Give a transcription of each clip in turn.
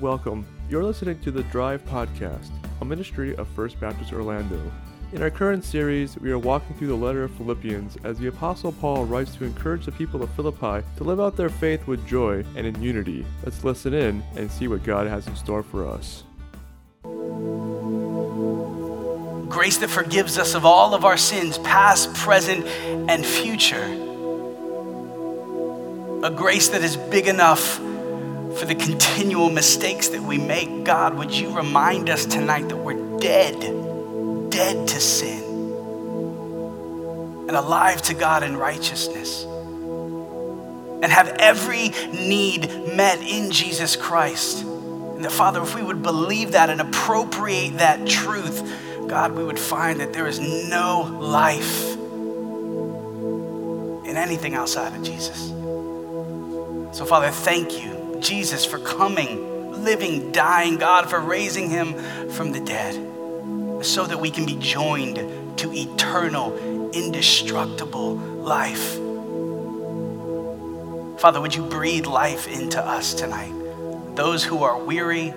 Welcome. You're listening to the Drive Podcast, a ministry of First Baptist Orlando. In our current series, we are walking through the letter of Philippians as the Apostle Paul writes to encourage the people of Philippi to live out their faith with joy and in unity. Let's listen in and see what God has in store for us. Grace that forgives us of all of our sins, past, present, and future. A grace that is big enough for the continual mistakes that we make. God, would you remind us tonight that we're dead, dead to sin, and alive to God in righteousness, and have every need met in Jesus Christ. And that, Father, if we would believe that and appropriate that truth, God, we would find that there is no life in anything outside of Jesus. So, Father, thank you Jesus for coming, living, dying, God for raising him from the dead, so that we can be joined to eternal, indestructible life. Father, would you breathe life into us tonight? Those who are weary,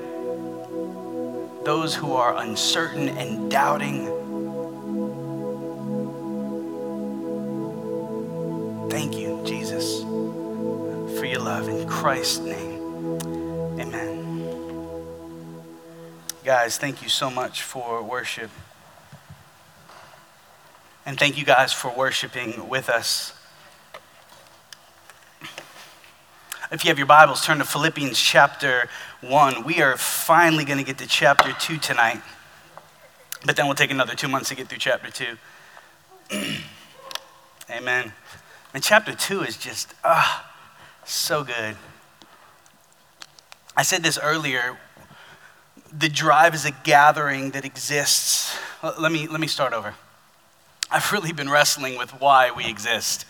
those who are uncertain and doubting. Thank you, Jesus, for your love. In Christ's Guys, thank you so much for worship. And thank you guys for worshiping with us. If you have your Bibles, turn to Philippians chapter 1. We are finally going to get to chapter 2 tonight. But then we'll take another two months to get through chapter 2. Amen. And chapter 2 is just, ah, so good. I said this earlier the drive is a gathering that exists. Let me, let me start over. I've really been wrestling with why we exist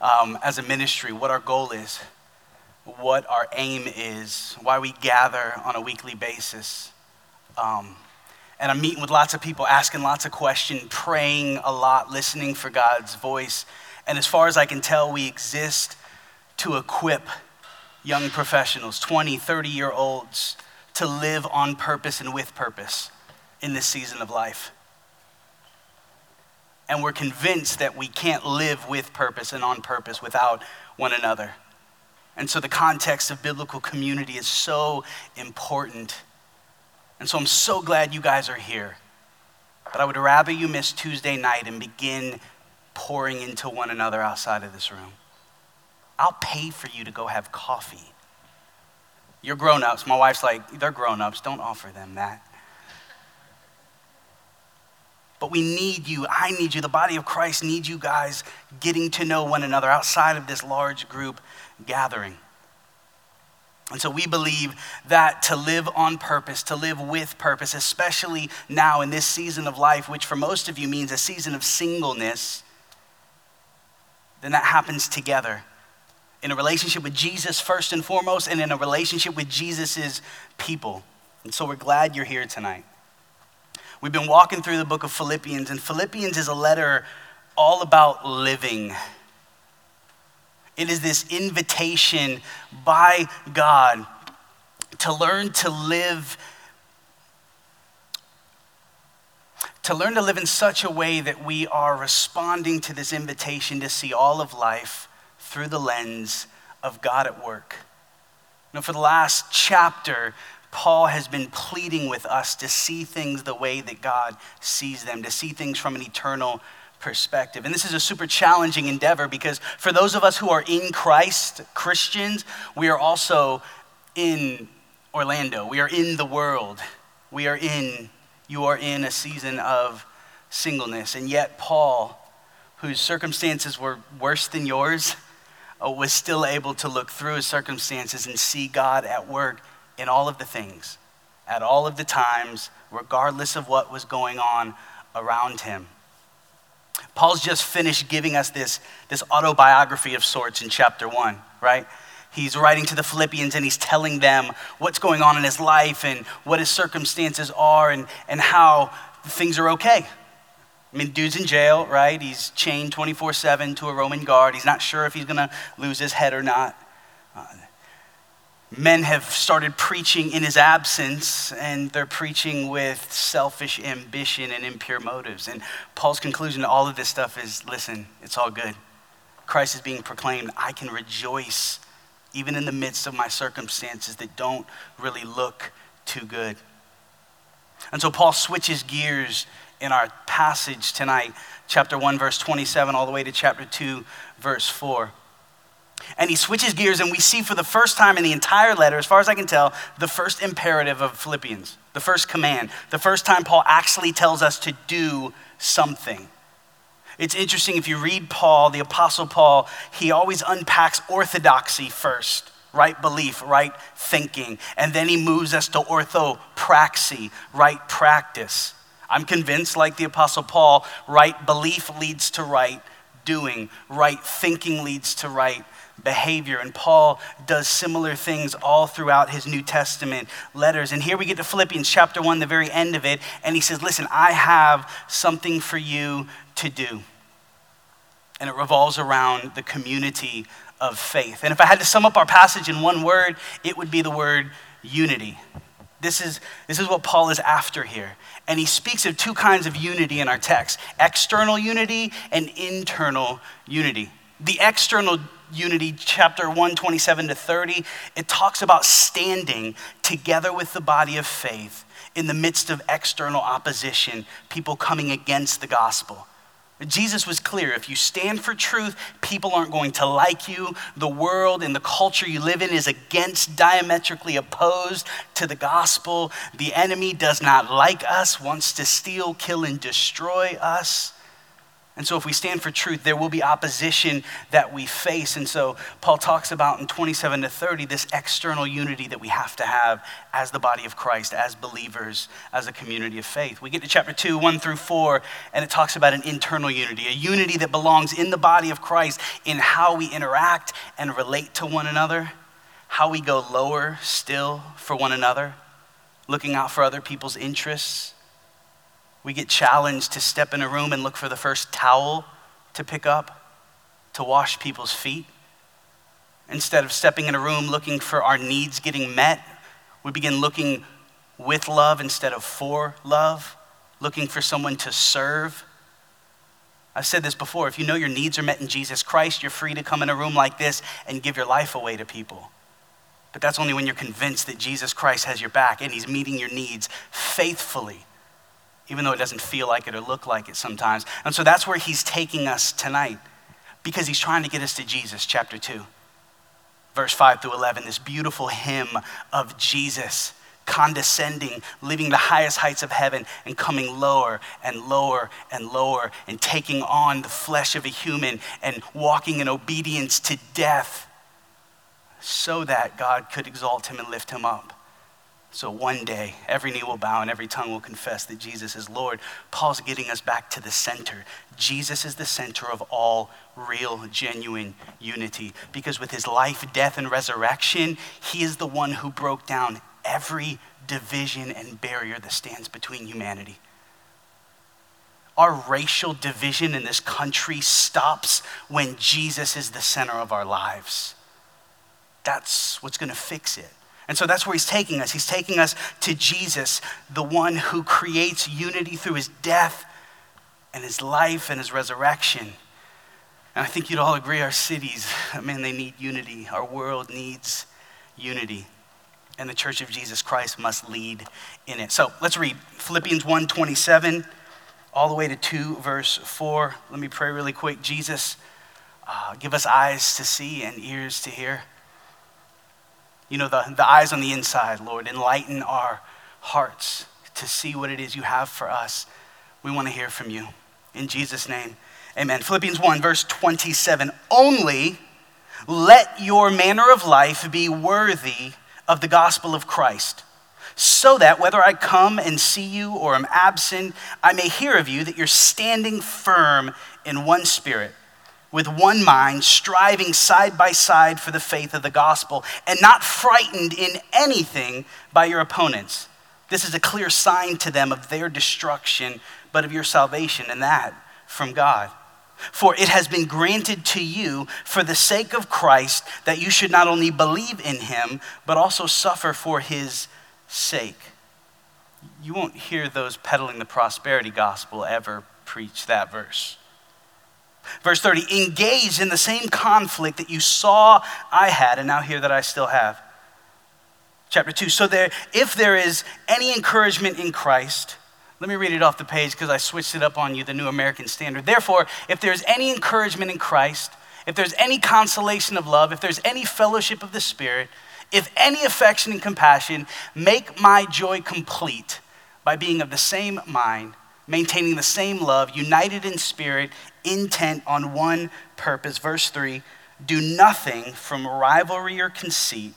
um, as a ministry, what our goal is, what our aim is, why we gather on a weekly basis. Um, and I'm meeting with lots of people, asking lots of questions, praying a lot, listening for God's voice. And as far as I can tell, we exist to equip young professionals, 20, 30 year olds to live on purpose and with purpose in this season of life. And we're convinced that we can't live with purpose and on purpose without one another. And so the context of biblical community is so important. And so I'm so glad you guys are here. But I would rather you miss Tuesday night and begin pouring into one another outside of this room. I'll pay for you to go have coffee you're grown ups. My wife's like, they're grown ups. Don't offer them that. But we need you. I need you. The body of Christ needs you guys getting to know one another outside of this large group gathering. And so we believe that to live on purpose, to live with purpose, especially now in this season of life, which for most of you means a season of singleness, then that happens together in a relationship with Jesus first and foremost, and in a relationship with Jesus' people. And so we're glad you're here tonight. We've been walking through the book of Philippians, and Philippians is a letter all about living. It is this invitation by God to learn to live to learn to live in such a way that we are responding to this invitation to see all of life through the lens of God at work. Know, for the last chapter, Paul has been pleading with us to see things the way that God sees them, to see things from an eternal perspective. And this is a super challenging endeavor because for those of us who are in Christ, Christians, we are also in Orlando. We are in the world. We are in, you are in a season of singleness. And yet, Paul, whose circumstances were worse than yours, was still able to look through his circumstances and see God at work in all of the things, at all of the times, regardless of what was going on around him. Paul's just finished giving us this, this autobiography of sorts in chapter one, right? He's writing to the Philippians and he's telling them what's going on in his life and what his circumstances are and, and how things are okay, I mean, dude's in jail, right? He's chained 24 7 to a Roman guard. He's not sure if he's going to lose his head or not. Uh, Men have started preaching in his absence, and they're preaching with selfish ambition and impure motives. And Paul's conclusion to all of this stuff is listen, it's all good. Christ is being proclaimed. I can rejoice even in the midst of my circumstances that don't really look too good. And so Paul switches gears in our passage tonight, chapter 1, verse 27, all the way to chapter 2, verse 4. And he switches gears, and we see for the first time in the entire letter, as far as I can tell, the first imperative of Philippians, the first command, the first time Paul actually tells us to do something. It's interesting if you read Paul, the Apostle Paul, he always unpacks orthodoxy first, right belief, right thinking, and then he moves us to orthopraxy, right practice. I'm convinced, like the Apostle Paul, right belief leads to right doing, right thinking leads to right behavior. And Paul does similar things all throughout his New Testament letters. And here we get to Philippians chapter 1, the very end of it, and he says, Listen, I have something for you to do. And it revolves around the community of faith. And if I had to sum up our passage in one word, it would be the word unity. This is, this is what Paul is after here. And he speaks of two kinds of unity in our text external unity and internal unity. The external unity, chapter 1, 27 to 30, it talks about standing together with the body of faith in the midst of external opposition, people coming against the gospel. Jesus was clear if you stand for truth, people aren't going to like you. The world and the culture you live in is against, diametrically opposed to the gospel. The enemy does not like us, wants to steal, kill, and destroy us. And so, if we stand for truth, there will be opposition that we face. And so, Paul talks about in 27 to 30 this external unity that we have to have as the body of Christ, as believers, as a community of faith. We get to chapter 2, 1 through 4, and it talks about an internal unity, a unity that belongs in the body of Christ in how we interact and relate to one another, how we go lower still for one another, looking out for other people's interests we get challenged to step in a room and look for the first towel to pick up to wash people's feet. Instead of stepping in a room looking for our needs getting met, we begin looking with love instead of for love, looking for someone to serve. I've said this before if you know your needs are met in Jesus Christ, you're free to come in a room like this and give your life away to people. But that's only when you're convinced that Jesus Christ has your back and he's meeting your needs faithfully even though it doesn't feel like it or look like it sometimes. And so that's where he's taking us tonight because he's trying to get us to Jesus, chapter 2, verse 5 through 11, this beautiful hymn of Jesus condescending, leaving the highest heights of heaven and coming lower and lower and lower and taking on the flesh of a human and walking in obedience to death so that God could exalt him and lift him up. So one day, every knee will bow and every tongue will confess that Jesus is Lord. Paul's getting us back to the center. Jesus is the center of all real, genuine unity. Because with his life, death, and resurrection, he is the one who broke down every division and barrier that stands between humanity. Our racial division in this country stops when Jesus is the center of our lives. That's what's going to fix it. And so that's where he's taking us. He's taking us to Jesus, the one who creates unity through his death and his life and his resurrection. And I think you'd all agree our cities, man, they need unity. Our world needs unity. And the church of Jesus Christ must lead in it. So let's read Philippians 1 27 all the way to 2, verse 4. Let me pray really quick. Jesus, uh, give us eyes to see and ears to hear you know, the, the eyes on the inside, Lord. Enlighten our hearts to see what it is you have for us. We want to hear from you. In Jesus' name, amen. Philippians 1, verse 27 Only let your manner of life be worthy of the gospel of Christ, so that whether I come and see you or am absent, I may hear of you that you're standing firm in one spirit with one mind, striving side by side for the faith of the gospel, and not frightened in anything by your opponents. This is a clear sign to them of their destruction, but of your salvation, and that from God. For it has been granted to you for the sake of Christ that you should not only believe in him, but also suffer for his sake. You won't hear those peddling the prosperity gospel ever preach that verse. Verse 30 engage in the same conflict that you saw I had, and now hear that I still have. Chapter 2 So there, if there is any encouragement in Christ, let me read it off the page because I switched it up on you, the New American Standard. Therefore, if there's any encouragement in Christ, if there's any consolation of love, if there's any fellowship of the Spirit, if any affection and compassion, make my joy complete by being of the same mind, maintaining the same love, united in spirit, intent on one purpose. Verse 3 Do nothing from rivalry or conceit,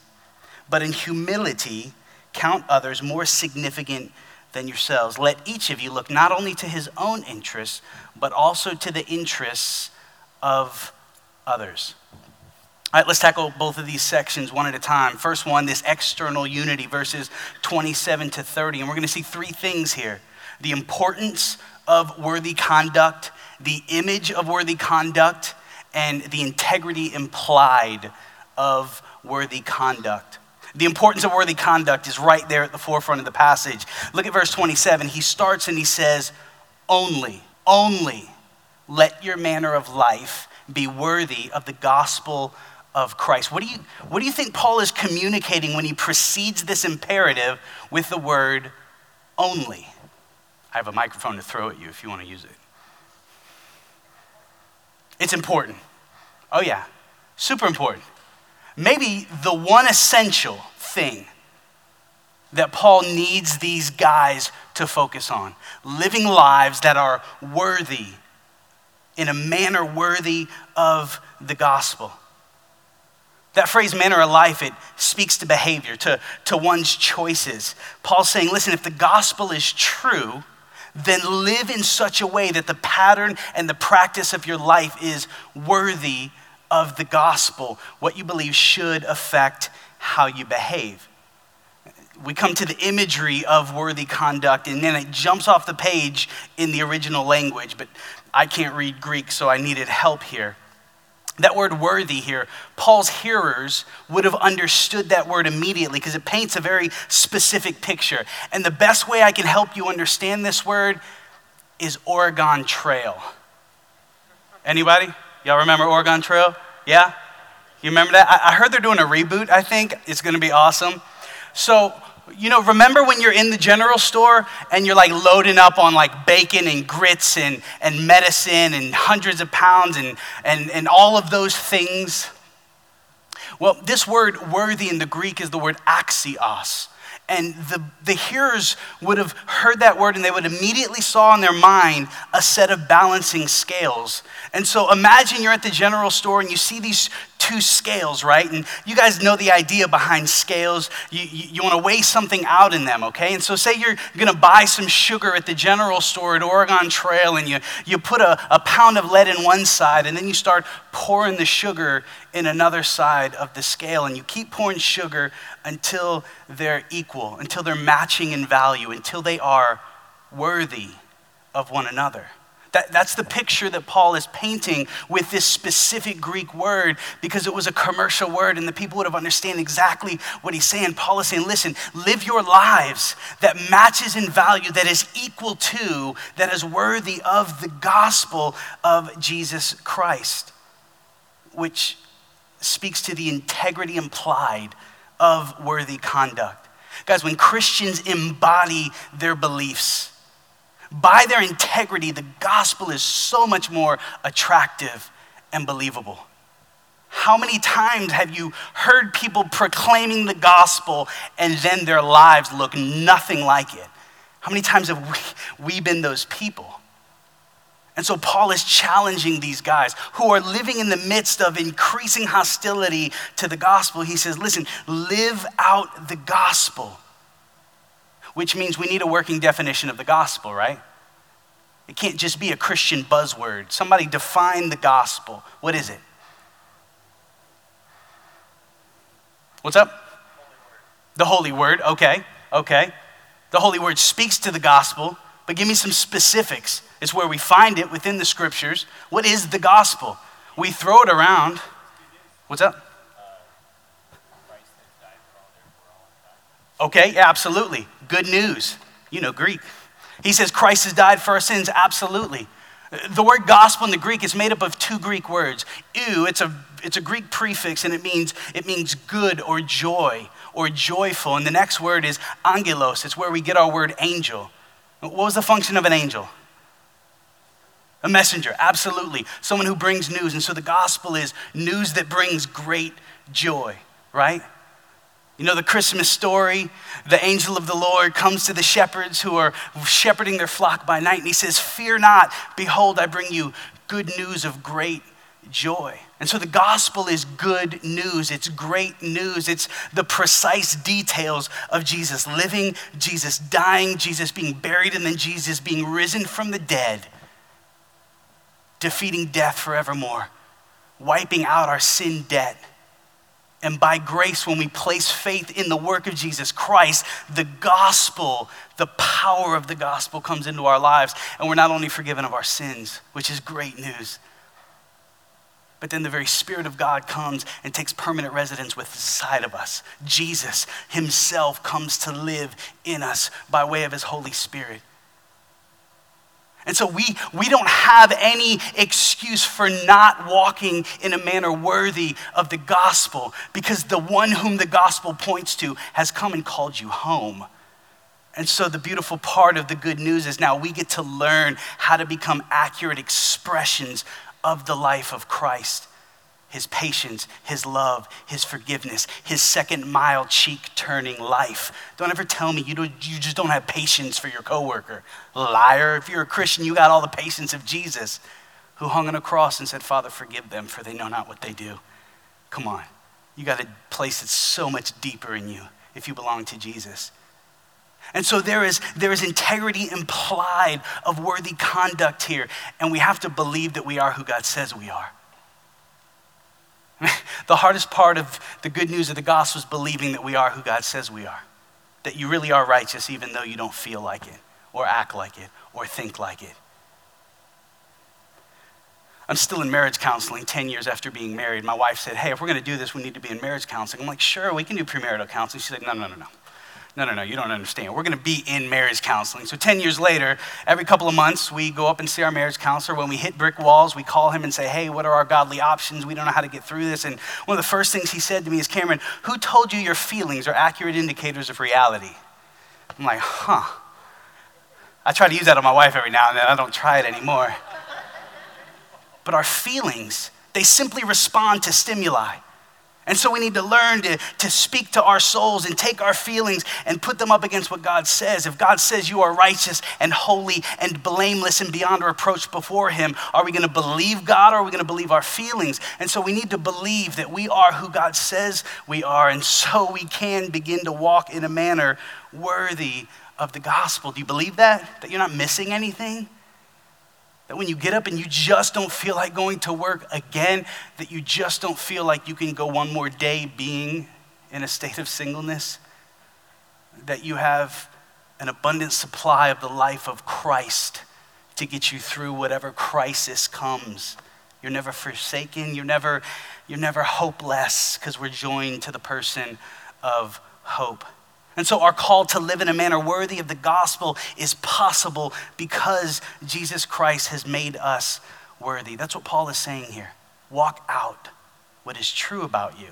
but in humility count others more significant than yourselves. Let each of you look not only to his own interests, but also to the interests of others. All right, let's tackle both of these sections one at a time. First one, this external unity, verses 27 to 30. And we're going to see three things here the importance of worthy conduct, the image of worthy conduct, and the integrity implied of worthy conduct. The importance of worthy conduct is right there at the forefront of the passage. Look at verse 27. He starts and he says, Only, only let your manner of life be worthy of the gospel of Christ. What do you, what do you think Paul is communicating when he precedes this imperative with the word only? I have a microphone to throw at you if you want to use it. It's important. Oh, yeah, super important maybe the one essential thing that Paul needs these guys to focus on living lives that are worthy, in a manner worthy of the gospel. That phrase, manner of life, it speaks to behavior, to, to one's choices. Paul's saying, listen, if the gospel is true, then live in such a way that the pattern and the practice of your life is worthy of the gospel. What you believe should affect how you behave. We come to the imagery of worthy conduct, and then it jumps off the page in the original language, but I can't read Greek, so I needed help here. That word worthy here, Paul's hearers would have understood that word immediately because it paints a very specific picture. And the best way I can help you understand this word is Oregon Trail. Anybody? Y'all remember Oregon Trail? Yeah? You remember that? I, heard they're doing a reboot, I think. It's going to be awesome. So, you know, remember when you're in the general store and you're like loading up on like bacon and grits and, and medicine and hundreds of pounds and, and, and all of those things? Well, this word worthy in the Greek is the word axios. And the, the hearers would have heard that word and they would immediately saw in their mind a set of balancing scales. And so imagine you're at the general store and you see these two scales, right? And you guys know the idea behind scales. You, you, you want to weigh something out in them, okay? And so, say you're going to buy some sugar at the general store at Oregon Trail, and you, you put a, a pound of lead in one side, and then you start pouring the sugar in another side of the scale, and you keep pouring sugar until they're equal, until they're matching in value, until they are worthy of one another. That, that's the picture that Paul is painting with this specific Greek word because it was a commercial word and the people would have understand exactly what he's saying. Paul is saying, listen, live your lives that matches in value, that is equal to, that is worthy of the gospel of Jesus Christ, which speaks to the integrity implied of worthy conduct. Guys, when Christians embody their beliefs, by their integrity, the gospel is so much more attractive and believable. How many times have you heard people proclaiming the gospel and then their lives look nothing like it? How many times have we, we been those people? And so Paul is challenging these guys who are living in the midst of increasing hostility to the gospel. He says, listen, live out the gospel which means we need a working definition of the gospel, right? It can't just be a Christian buzzword. Somebody define the gospel. What is it? What's up? The Holy Word. Okay, okay. The Holy Word speaks to the gospel. but give me some specifics. It's where we find it within the scriptures. What is the gospel? We throw it around. What's up? Okay, yeah, absolutely. Good news. You know Greek. He says Christ has died for our sins. Absolutely. The word gospel in the Greek is made up of two Greek words. Eu, it's a, it's a Greek prefix and it means, it means good or joy or joyful. And the next word is angelos. It's where we get our word angel. What was the function of an angel? A messenger, absolutely. Someone who brings news. And so the gospel is news that brings great joy, right? You know the Christmas story? The angel of the Lord comes to the shepherds who are shepherding their flock by night, and he says, Fear not, behold, I bring you good news of great joy. And so the gospel is good news. It's great news. It's the precise details of Jesus living, Jesus dying, Jesus being buried, and then Jesus being risen from the dead, defeating death forevermore, wiping out our sin debt and by grace, when we place faith in the work of Jesus Christ, the gospel, the power of the gospel comes into our lives. And we're not only forgiven of our sins, which is great news, but then the very Spirit of God comes and takes permanent residence within side of us. Jesus Himself comes to live in us by way of His Holy Spirit. And so we, we don't have any excuse for not walking in a manner worthy of the gospel because the one whom the gospel points to has come and called you home. And so the beautiful part of the good news is now we get to learn how to become accurate expressions of the life of Christ his patience, his love, his forgiveness, his second mile cheek turning life. Don't ever tell me you, don't, you just don't have patience for your coworker. Liar. If you're a Christian, you got all the patience of Jesus who hung on a cross and said, Father, forgive them, for they know not what they do. Come on. You got a place that's so much deeper in you if you belong to Jesus. And so there is, there is integrity implied of worthy conduct here, and we have to believe that we are who God says we are. the hardest part of the good news of the gospel is believing that we are who God says we are. That you really are righteous even though you don't feel like it, or act like it, or think like it. I'm still in marriage counseling 10 years after being married. My wife said, Hey, if we're going to do this, we need to be in marriage counseling. I'm like, Sure, we can do premarital counseling. She's like, No, no, no, no. No, no, no, you don't understand. We're going to be in marriage counseling. So 10 years later, every couple of months, we go up and see our marriage counselor. When we hit brick walls, we call him and say, hey, what are our godly options? We don't know how to get through this. And one of the first things he said to me is, Cameron, who told you your feelings are accurate indicators of reality? I'm like, huh. I try to use that on my wife every now and then. I don't try it anymore. But our feelings, they simply respond to stimuli. And so we need to learn to, to speak to our souls and take our feelings and put them up against what God says. If God says you are righteous and holy and blameless and beyond reproach before Him, are we going to believe God or are we going to believe our feelings? And so we need to believe that we are who God says we are. And so we can begin to walk in a manner worthy of the gospel. Do you believe that? That you're not missing anything? That when you get up and you just don't feel like going to work again, that you just don't feel like you can go one more day being in a state of singleness, that you have an abundant supply of the life of Christ to get you through whatever crisis comes. You're never forsaken, you're never, you're never hopeless because we're joined to the person of hope. And so, our call to live in a manner worthy of the gospel is possible because Jesus Christ has made us worthy. That's what Paul is saying here. Walk out what is true about you.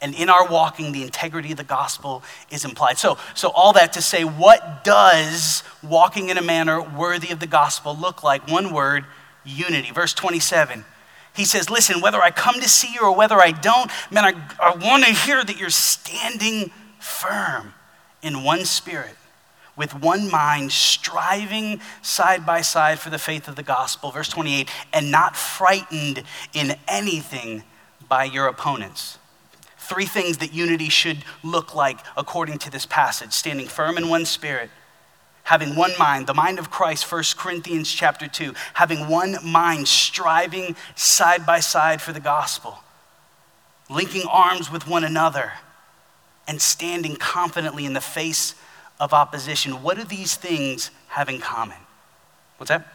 And in our walking, the integrity of the gospel is implied. So, so all that to say, what does walking in a manner worthy of the gospel look like? One word unity. Verse 27. He says, Listen, whether I come to see you or whether I don't, man, I, I want to hear that you're standing firm in one spirit, with one mind, striving side by side for the faith of the gospel. Verse 28 and not frightened in anything by your opponents. Three things that unity should look like according to this passage standing firm in one spirit having one mind the mind of christ 1 corinthians chapter 2 having one mind striving side by side for the gospel linking arms with one another and standing confidently in the face of opposition. What do these things have in common? What's that?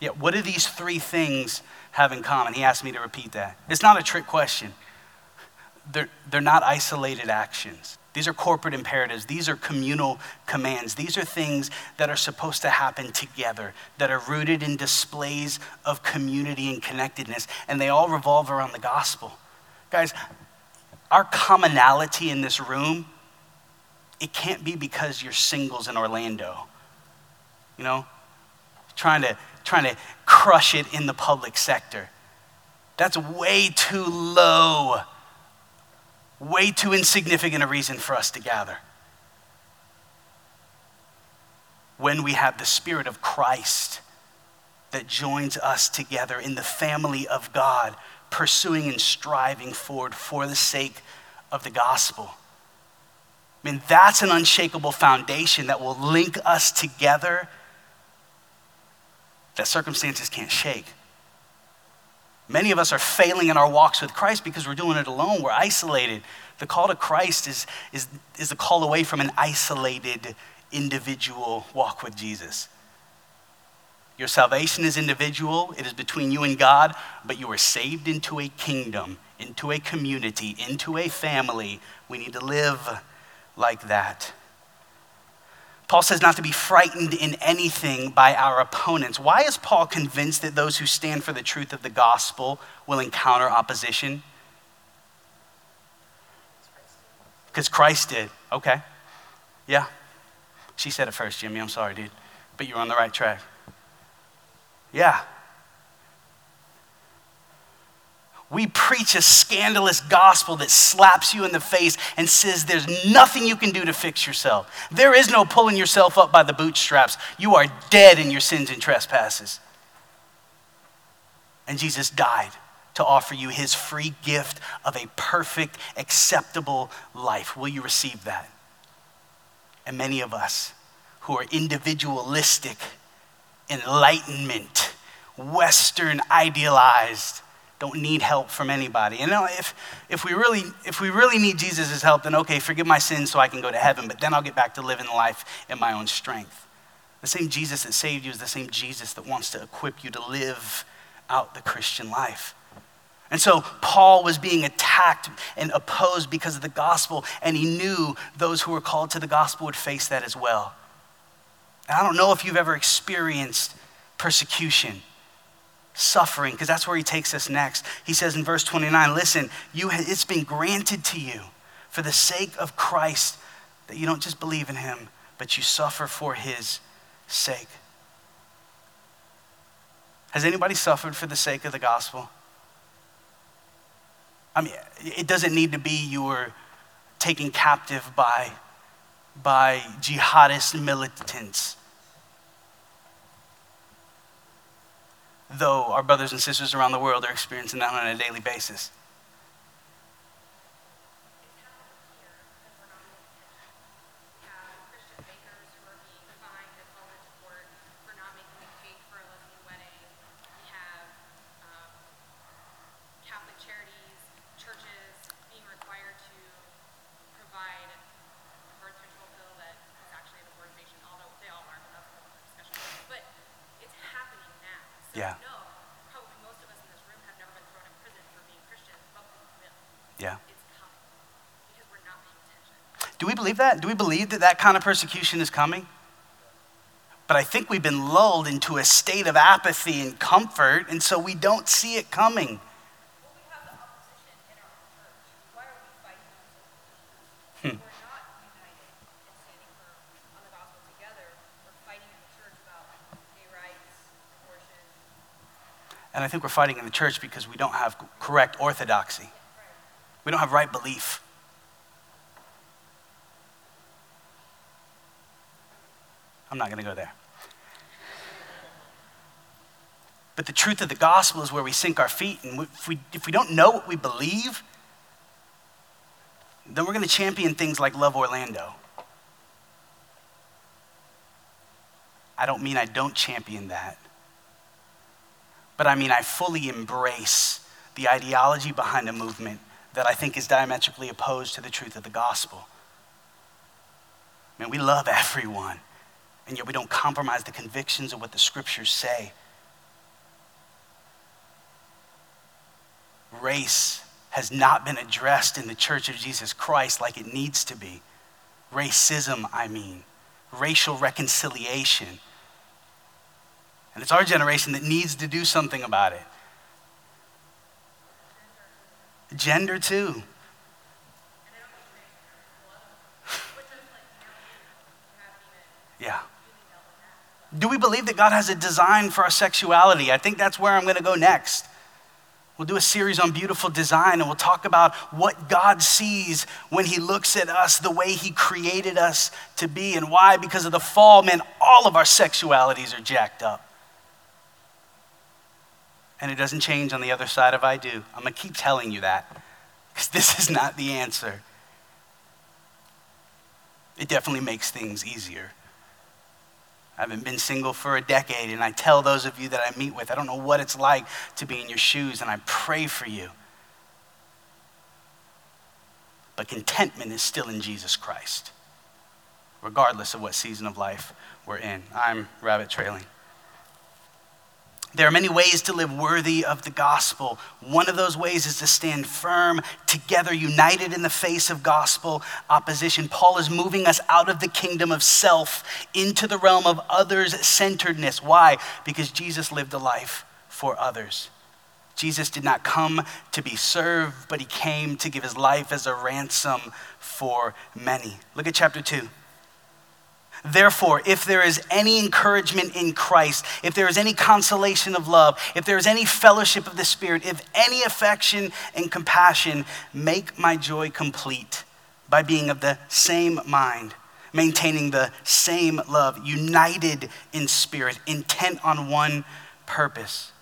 Yeah, what do these three things have in common? He asked me to repeat that. It's not a trick question. They're, they're not isolated actions. These are corporate imperatives. These are communal commands. These are things that are supposed to happen together, that are rooted in displays of community and connectedness, and they all revolve around the gospel. Guys, our commonality in this room, it can't be because you're singles in Orlando. You know, trying to trying to crush it in the public sector. That's way too low way too insignificant a reason for us to gather. When we have the Spirit of Christ that joins us together in the family of God, pursuing and striving forward for the sake of the gospel. I mean, that's an unshakable foundation that will link us together that circumstances can't shake. Many of us are failing in our walks with Christ because we're doing it alone. We're isolated. The call to Christ is, is, is the call away from an isolated individual walk with Jesus. Your salvation is individual, it is between you and God, but you are saved into a kingdom, into a community, into a family. We need to live like that. Paul says not to be frightened in anything by our opponents. Why is Paul convinced that those who stand for the truth of the gospel will encounter opposition? Because Christ did. Okay. Yeah. She said it first, Jimmy. I'm sorry, dude. But you're on the right track. Yeah. We preach a scandalous gospel that slaps you in the face and says there's nothing you can do to fix yourself. There is no pulling yourself up by the bootstraps. You are dead in your sins and trespasses. And Jesus died to offer you his free gift of a perfect, acceptable life. Will you receive that? And many of us who are individualistic, enlightenment, Western idealized, don't need help from anybody. And you know, if, if, we really, if we really need Jesus' help, then okay, forgive my sins so I can go to heaven, but then I'll get back to living life in my own strength. The same Jesus that saved you is the same Jesus that wants to equip you to live out the Christian life. And so Paul was being attacked and opposed because of the gospel, and he knew those who were called to the gospel would face that as well. And I don't know if you've ever experienced persecution suffering, because that's where he takes us next. He says in verse 29 Listen, you, it's been granted to you for the sake of Christ that you don't just believe in him, but you suffer for his sake. Has anybody suffered for the sake of the gospel? I mean, it doesn't need to be you were taken captive by, by jihadist militants though our brothers and sisters around the world are experiencing that on a daily basis. Believe that? Do we believe that that kind of persecution is coming? But I think we've been lulled into a state of apathy and comfort, and so we don't see it coming. Hmm. And I think we're fighting in the church because we don't have correct orthodoxy. We don't have right belief. I'm not going to go there. But the truth of the gospel is where we sink our feet. And if we, if we don't know what we believe, then we're going to champion things like Love Orlando. I don't mean I don't champion that, but I mean I fully embrace the ideology behind a movement that I think is diametrically opposed to the truth of the gospel. Man, we love everyone. And yet we don't compromise the convictions of what the scriptures say. Race has not been addressed in the Church of Jesus Christ like it needs to be. Racism, I mean, racial reconciliation. And it's our generation that needs to do something about it. Gender, too. Yeah. Do we believe that God has a design for our sexuality? I think that's where I'm going to go next. We'll do a series on beautiful design and we'll talk about what God sees when He looks at us the way He created us to be and why, because of the fall, man, all of our sexualities are jacked up. And it doesn't change on the other side of I do. I'm going to keep telling you that because this is not the answer. It definitely makes things easier. I haven't been single for a decade, and I tell those of you that I meet with, I don't know what it's like to be in your shoes, and I pray for you. But contentment is still in Jesus Christ, regardless of what season of life we're in. I'm rabbit trailing. There are many ways to live worthy of the gospel. One of those ways is to stand firm together, united in the face of gospel opposition. Paul is moving us out of the kingdom of self into the realm of others centeredness. Why? Because Jesus lived a life for others. Jesus did not come to be served, but he came to give his life as a ransom for many. Look at chapter 2. Therefore, if there is any encouragement in Christ, if there is any consolation of love, if there is any fellowship of the Spirit, if any affection and compassion, make my joy complete by being of the same mind, maintaining the same love, united in spirit, intent on one purpose.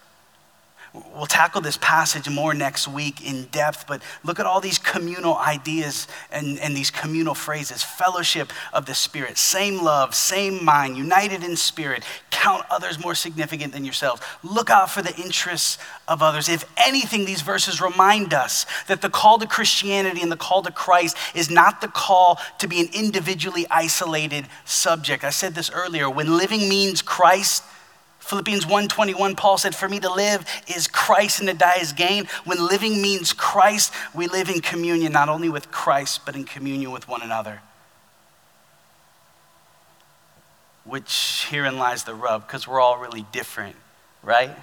We'll tackle this passage more next week in depth, but look at all these communal ideas and, and these communal phrases fellowship of the Spirit, same love, same mind, united in spirit, count others more significant than yourselves, look out for the interests of others. If anything, these verses remind us that the call to Christianity and the call to Christ is not the call to be an individually isolated subject. I said this earlier when living means Christ, Philippians 1:21 Paul said for me to live is Christ and to die is gain. When living means Christ, we live in communion not only with Christ but in communion with one another. Which herein lies the rub because we're all really different, right?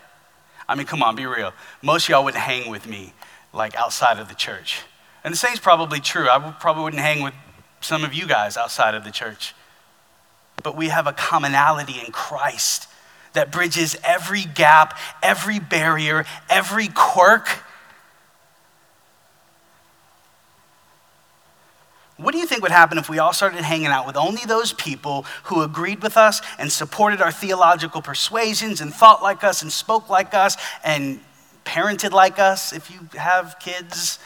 I mean, come on, be real. Most y'all wouldn't hang with me like outside of the church. And the same's probably true. I probably wouldn't hang with some of you guys outside of the church. But we have a commonality in Christ that bridges every gap, every barrier, every quirk. What do you think would happen if we all started hanging out with only those people who agreed with us and supported our theological persuasions and thought like us and spoke like us and parented like us? If you have kids,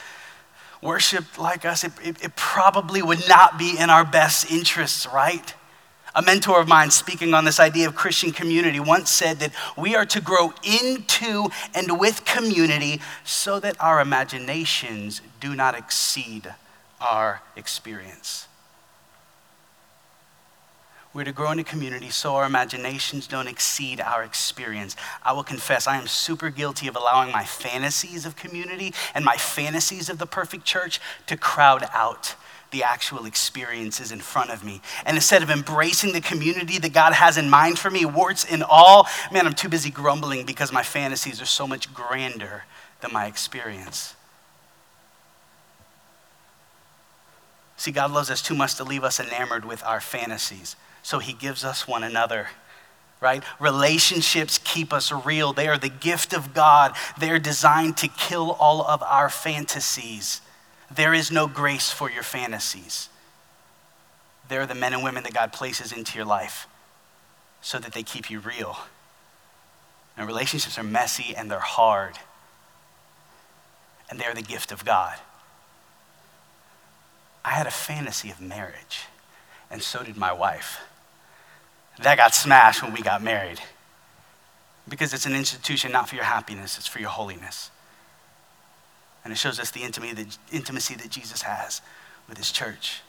worshiped like us, it, it, it probably would not be in our best interests, right? A mentor of mine, speaking on this idea of Christian community, once said that we are to grow into and with community so that our imaginations do not exceed our experience. We're to grow in a community so our imaginations don't exceed our experience. I will confess, I am super guilty of allowing my fantasies of community and my fantasies of the perfect church to crowd out the actual experiences in front of me. And instead of embracing the community that God has in mind for me, warts and all, man, I'm too busy grumbling because my fantasies are so much grander than my experience. See, God loves us too much to leave us enamored with our fantasies. So he gives us one another right? Relationships keep us real. They are the gift of God. They're designed to kill all of our fantasies. There is no grace for your fantasies. They're the men and women that God places into your life so that they keep you real. And relationships are messy and they're hard. And they're the gift of God. I had a fantasy of marriage, and so did my wife. That got smashed when we got married because it's an institution not for your happiness, it's for your holiness. And it shows us the intimacy that Jesus has with his church.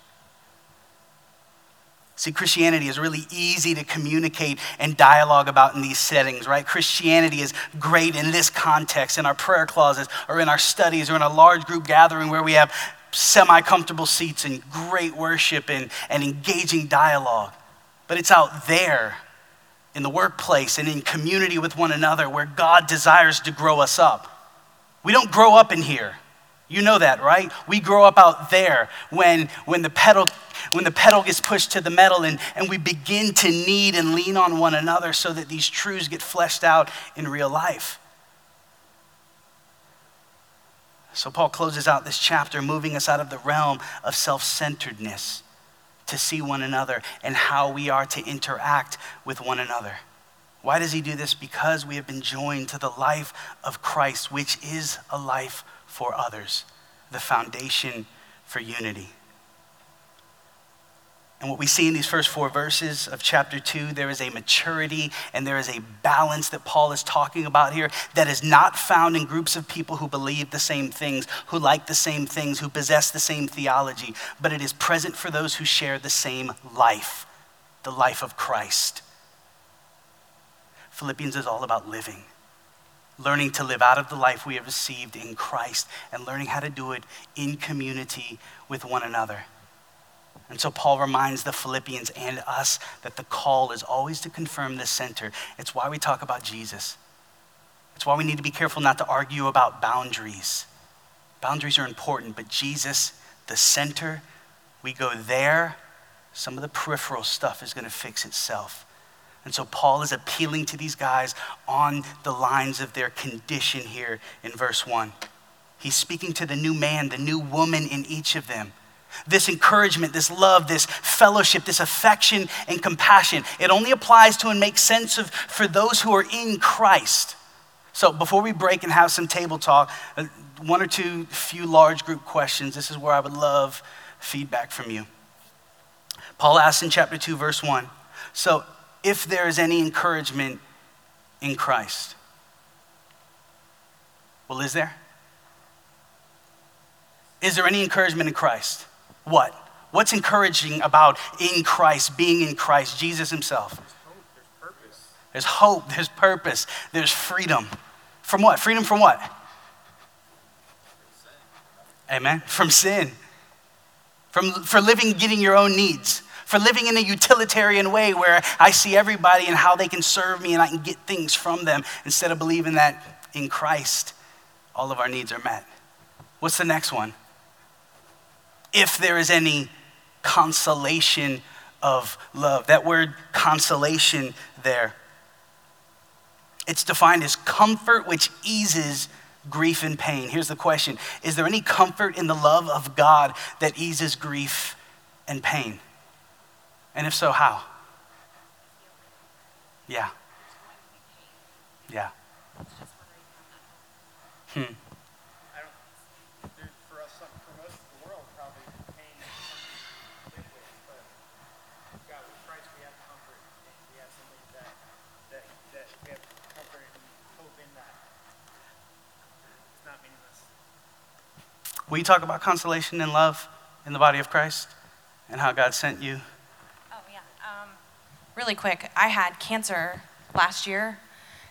See, Christianity is really easy to communicate and dialogue about in these settings, right? Christianity is great in this context, in our prayer closets, or in our studies, or in a large group gathering where we have semi comfortable seats and great worship and, and engaging dialogue. But it's out there in the workplace and in community with one another where God desires to grow us up. We don't grow up in here. You know that, right? We grow up out there when, when, the pedal, when the pedal gets pushed to the metal and, and we begin to need and lean on one another so that these truths get fleshed out in real life. So, Paul closes out this chapter, moving us out of the realm of self centeredness to see one another and how we are to interact with one another. Why does he do this? Because we have been joined to the life of Christ, which is a life for others, the foundation for unity. And what we see in these first four verses of chapter two, there is a maturity and there is a balance that Paul is talking about here that is not found in groups of people who believe the same things, who like the same things, who possess the same theology, but it is present for those who share the same life, the life of Christ. Philippians is all about living learning to live out of the life we have received in Christ and learning how to do it in community with one another. And so Paul reminds the Philippians and us that the call is always to confirm the center. It's why we talk about Jesus. It's why we need to be careful not to argue about boundaries. Boundaries are important, but Jesus, the center, we go there, some of the peripheral stuff is going to fix itself. And so Paul is appealing to these guys on the lines of their condition here in verse 1. He's speaking to the new man, the new woman in each of them. This encouragement, this love, this fellowship, this affection and compassion, it only applies to and makes sense of for those who are in Christ. So before we break and have some table talk, uh, one or two few large group questions. This is where I would love feedback from you. Paul asks in chapter 2, verse 1. So if there is any encouragement in Christ. Well, is there? Is there any encouragement in Christ? What? What's encouraging about in Christ, being in Christ, Jesus Himself? There's hope, there's purpose, there's freedom. From what? Freedom from what? Amen. From sin. From, for living, getting your own needs for living in a utilitarian way where I see everybody and how they can serve me and I can get things from them instead of believing that in Christ all of our needs are met. What's the next one? If there is any consolation of love. That word consolation there. It's defined as comfort which eases grief and pain. Here's the question Is there any comfort in the love of God that eases grief and pain? And if so, how? Yeah. Yeah. Hmm. You talk about consolation and love in the body of Christ and how God sent you really quick, I had cancer last year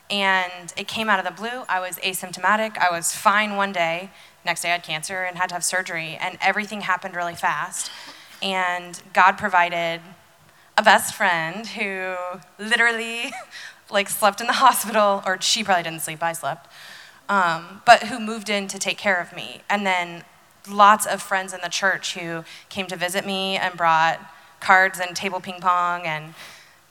and it came out of the blue. I was asymptomatic. I was fine one day. Next day I had cancer and had to have surgery and everything happened really fast. And God provided a best friend who literally like slept in the hospital or she probably didn't sleep, I slept. Um, but who moved in to take care of me. And then lots of friends in the church who came to visit me and brought cards and table ping pong and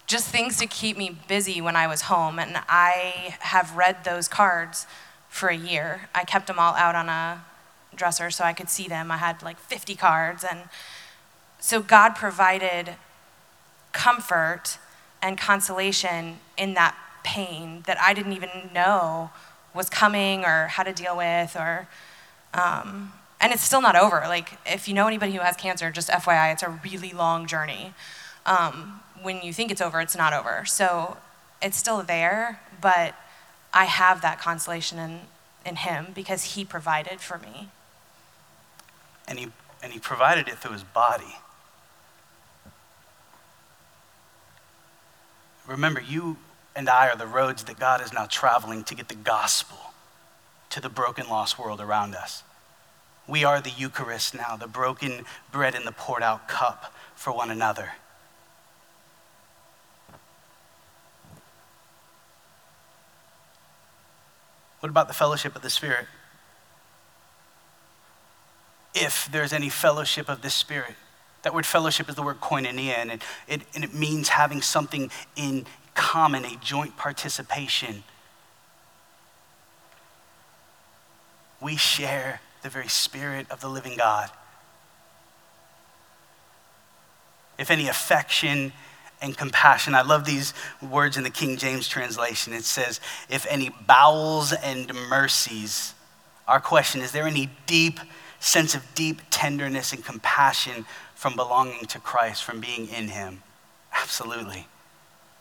just things to keep me busy when I was home. And I have read those cards for a year. I kept them all out on a dresser so I could see them. I had like 50 cards. And so God provided comfort and consolation in that pain that I didn't even know was coming or how to deal with or. Um, and it's still not over. Like, if you know anybody who has cancer, just FYI, it's a really long journey. Um, when you think it's over, it's not over. So it's still there, but I have that consolation in, in Him because He provided for me. And he, and he provided it through His body. remember, you and I are the roads that God is now traveling to get the gospel to the broken, lost world around us. We are the Eucharist now, the broken bread and the poured out cup for one another. What about the fellowship of the Spirit? If there's any fellowship of the Spirit, that word fellowship is the word koinonia, and it, and it means having something in common, a joint participation. We share the very Spirit of the living God. If any affection and compassion. I love these words in the King James translation. It says, if any bowels and mercies. Our question is there any deep sense of deep tenderness and compassion from belonging to Christ, from being in Him? Absolutely.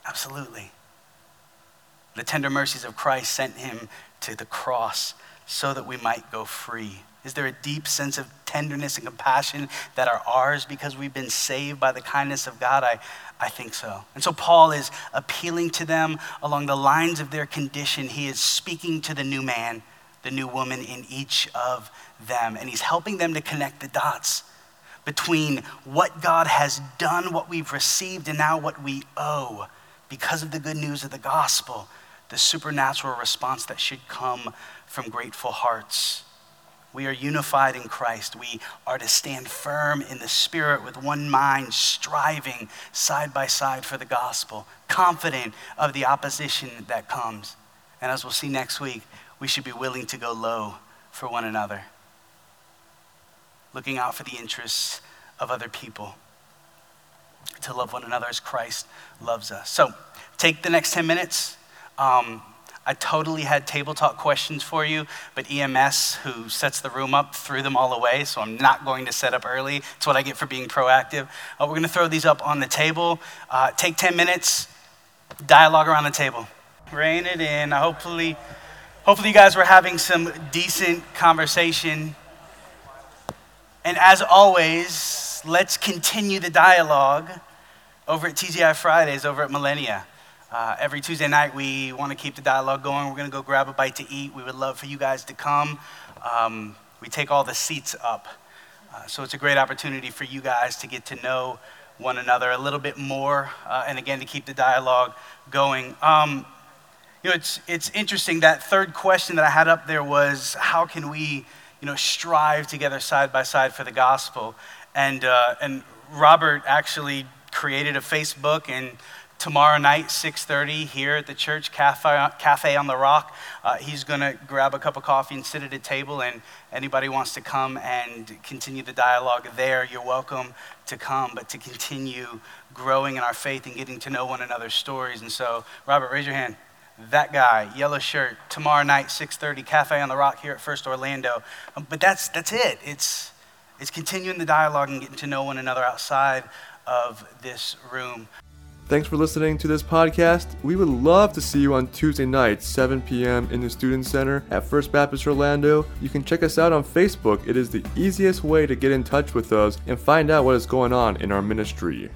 Absolutely. The tender mercies of Christ sent Him to the cross so that we might go free. Is there a deep sense of tenderness and compassion that are ours because we've been saved by the kindness of God? I, I think so. And so Paul is appealing to them along the lines of their condition. He is speaking to the new man, the new woman in each of them, and he's helping them to connect the dots between what God has done, what we've received, and now what we owe because of the good news of the gospel, the supernatural response that should come from grateful hearts. We are unified in Christ. We are to stand firm in the Spirit with one mind, striving side by side for the gospel, confident of the opposition that comes. And as we'll see next week, we should be willing to go low for one another, looking out for the interests of other people, to love one another as Christ loves us. So take the next 10 minutes. Um, I totally had table talk questions for you, but EMS, who sets the room up, threw them all away, so I'm not going to set up early. It's what I get for being proactive. Uh, we're going to throw these up on the table. Uh, take 10 minutes, dialogue around the table. Rein it in. Hopefully, hopefully you guys were having some decent conversation. And as always, let's continue the dialogue over at TGI Fridays over at Millenia. Uh, every Tuesday night, we want to keep the dialogue going. We're going to go grab a bite to eat. We would love for you guys to come. Um, we take all the seats up. Uh, so it's a great opportunity for you guys to get to know one another a little bit more, uh, and again, to keep the dialogue going. Um, you know, it's, it's interesting. That third question that I had up there was how can we, you know, strive together side by side for the gospel? And, uh, and Robert actually created a Facebook and tomorrow night 6.30 here at the church cafe, cafe on the rock uh, he's going to grab a cup of coffee and sit at a table and anybody wants to come and continue the dialogue there you're welcome to come but to continue growing in our faith and getting to know one another's stories. And so robert raise your hand. That guy yellow shirt tomorrow night 6.30 cafe on the rock here at first orlando. Um, but that's that's it. It's it's continuing the dialogue and getting to know one another outside of this room Thanks for listening to this podcast. We would love to see you on Tuesday night, 7 p.m. in the Student Center at First Baptist Orlando. You can check us out on Facebook. It is the easiest way to get in touch with us and find out what is going on in our ministry.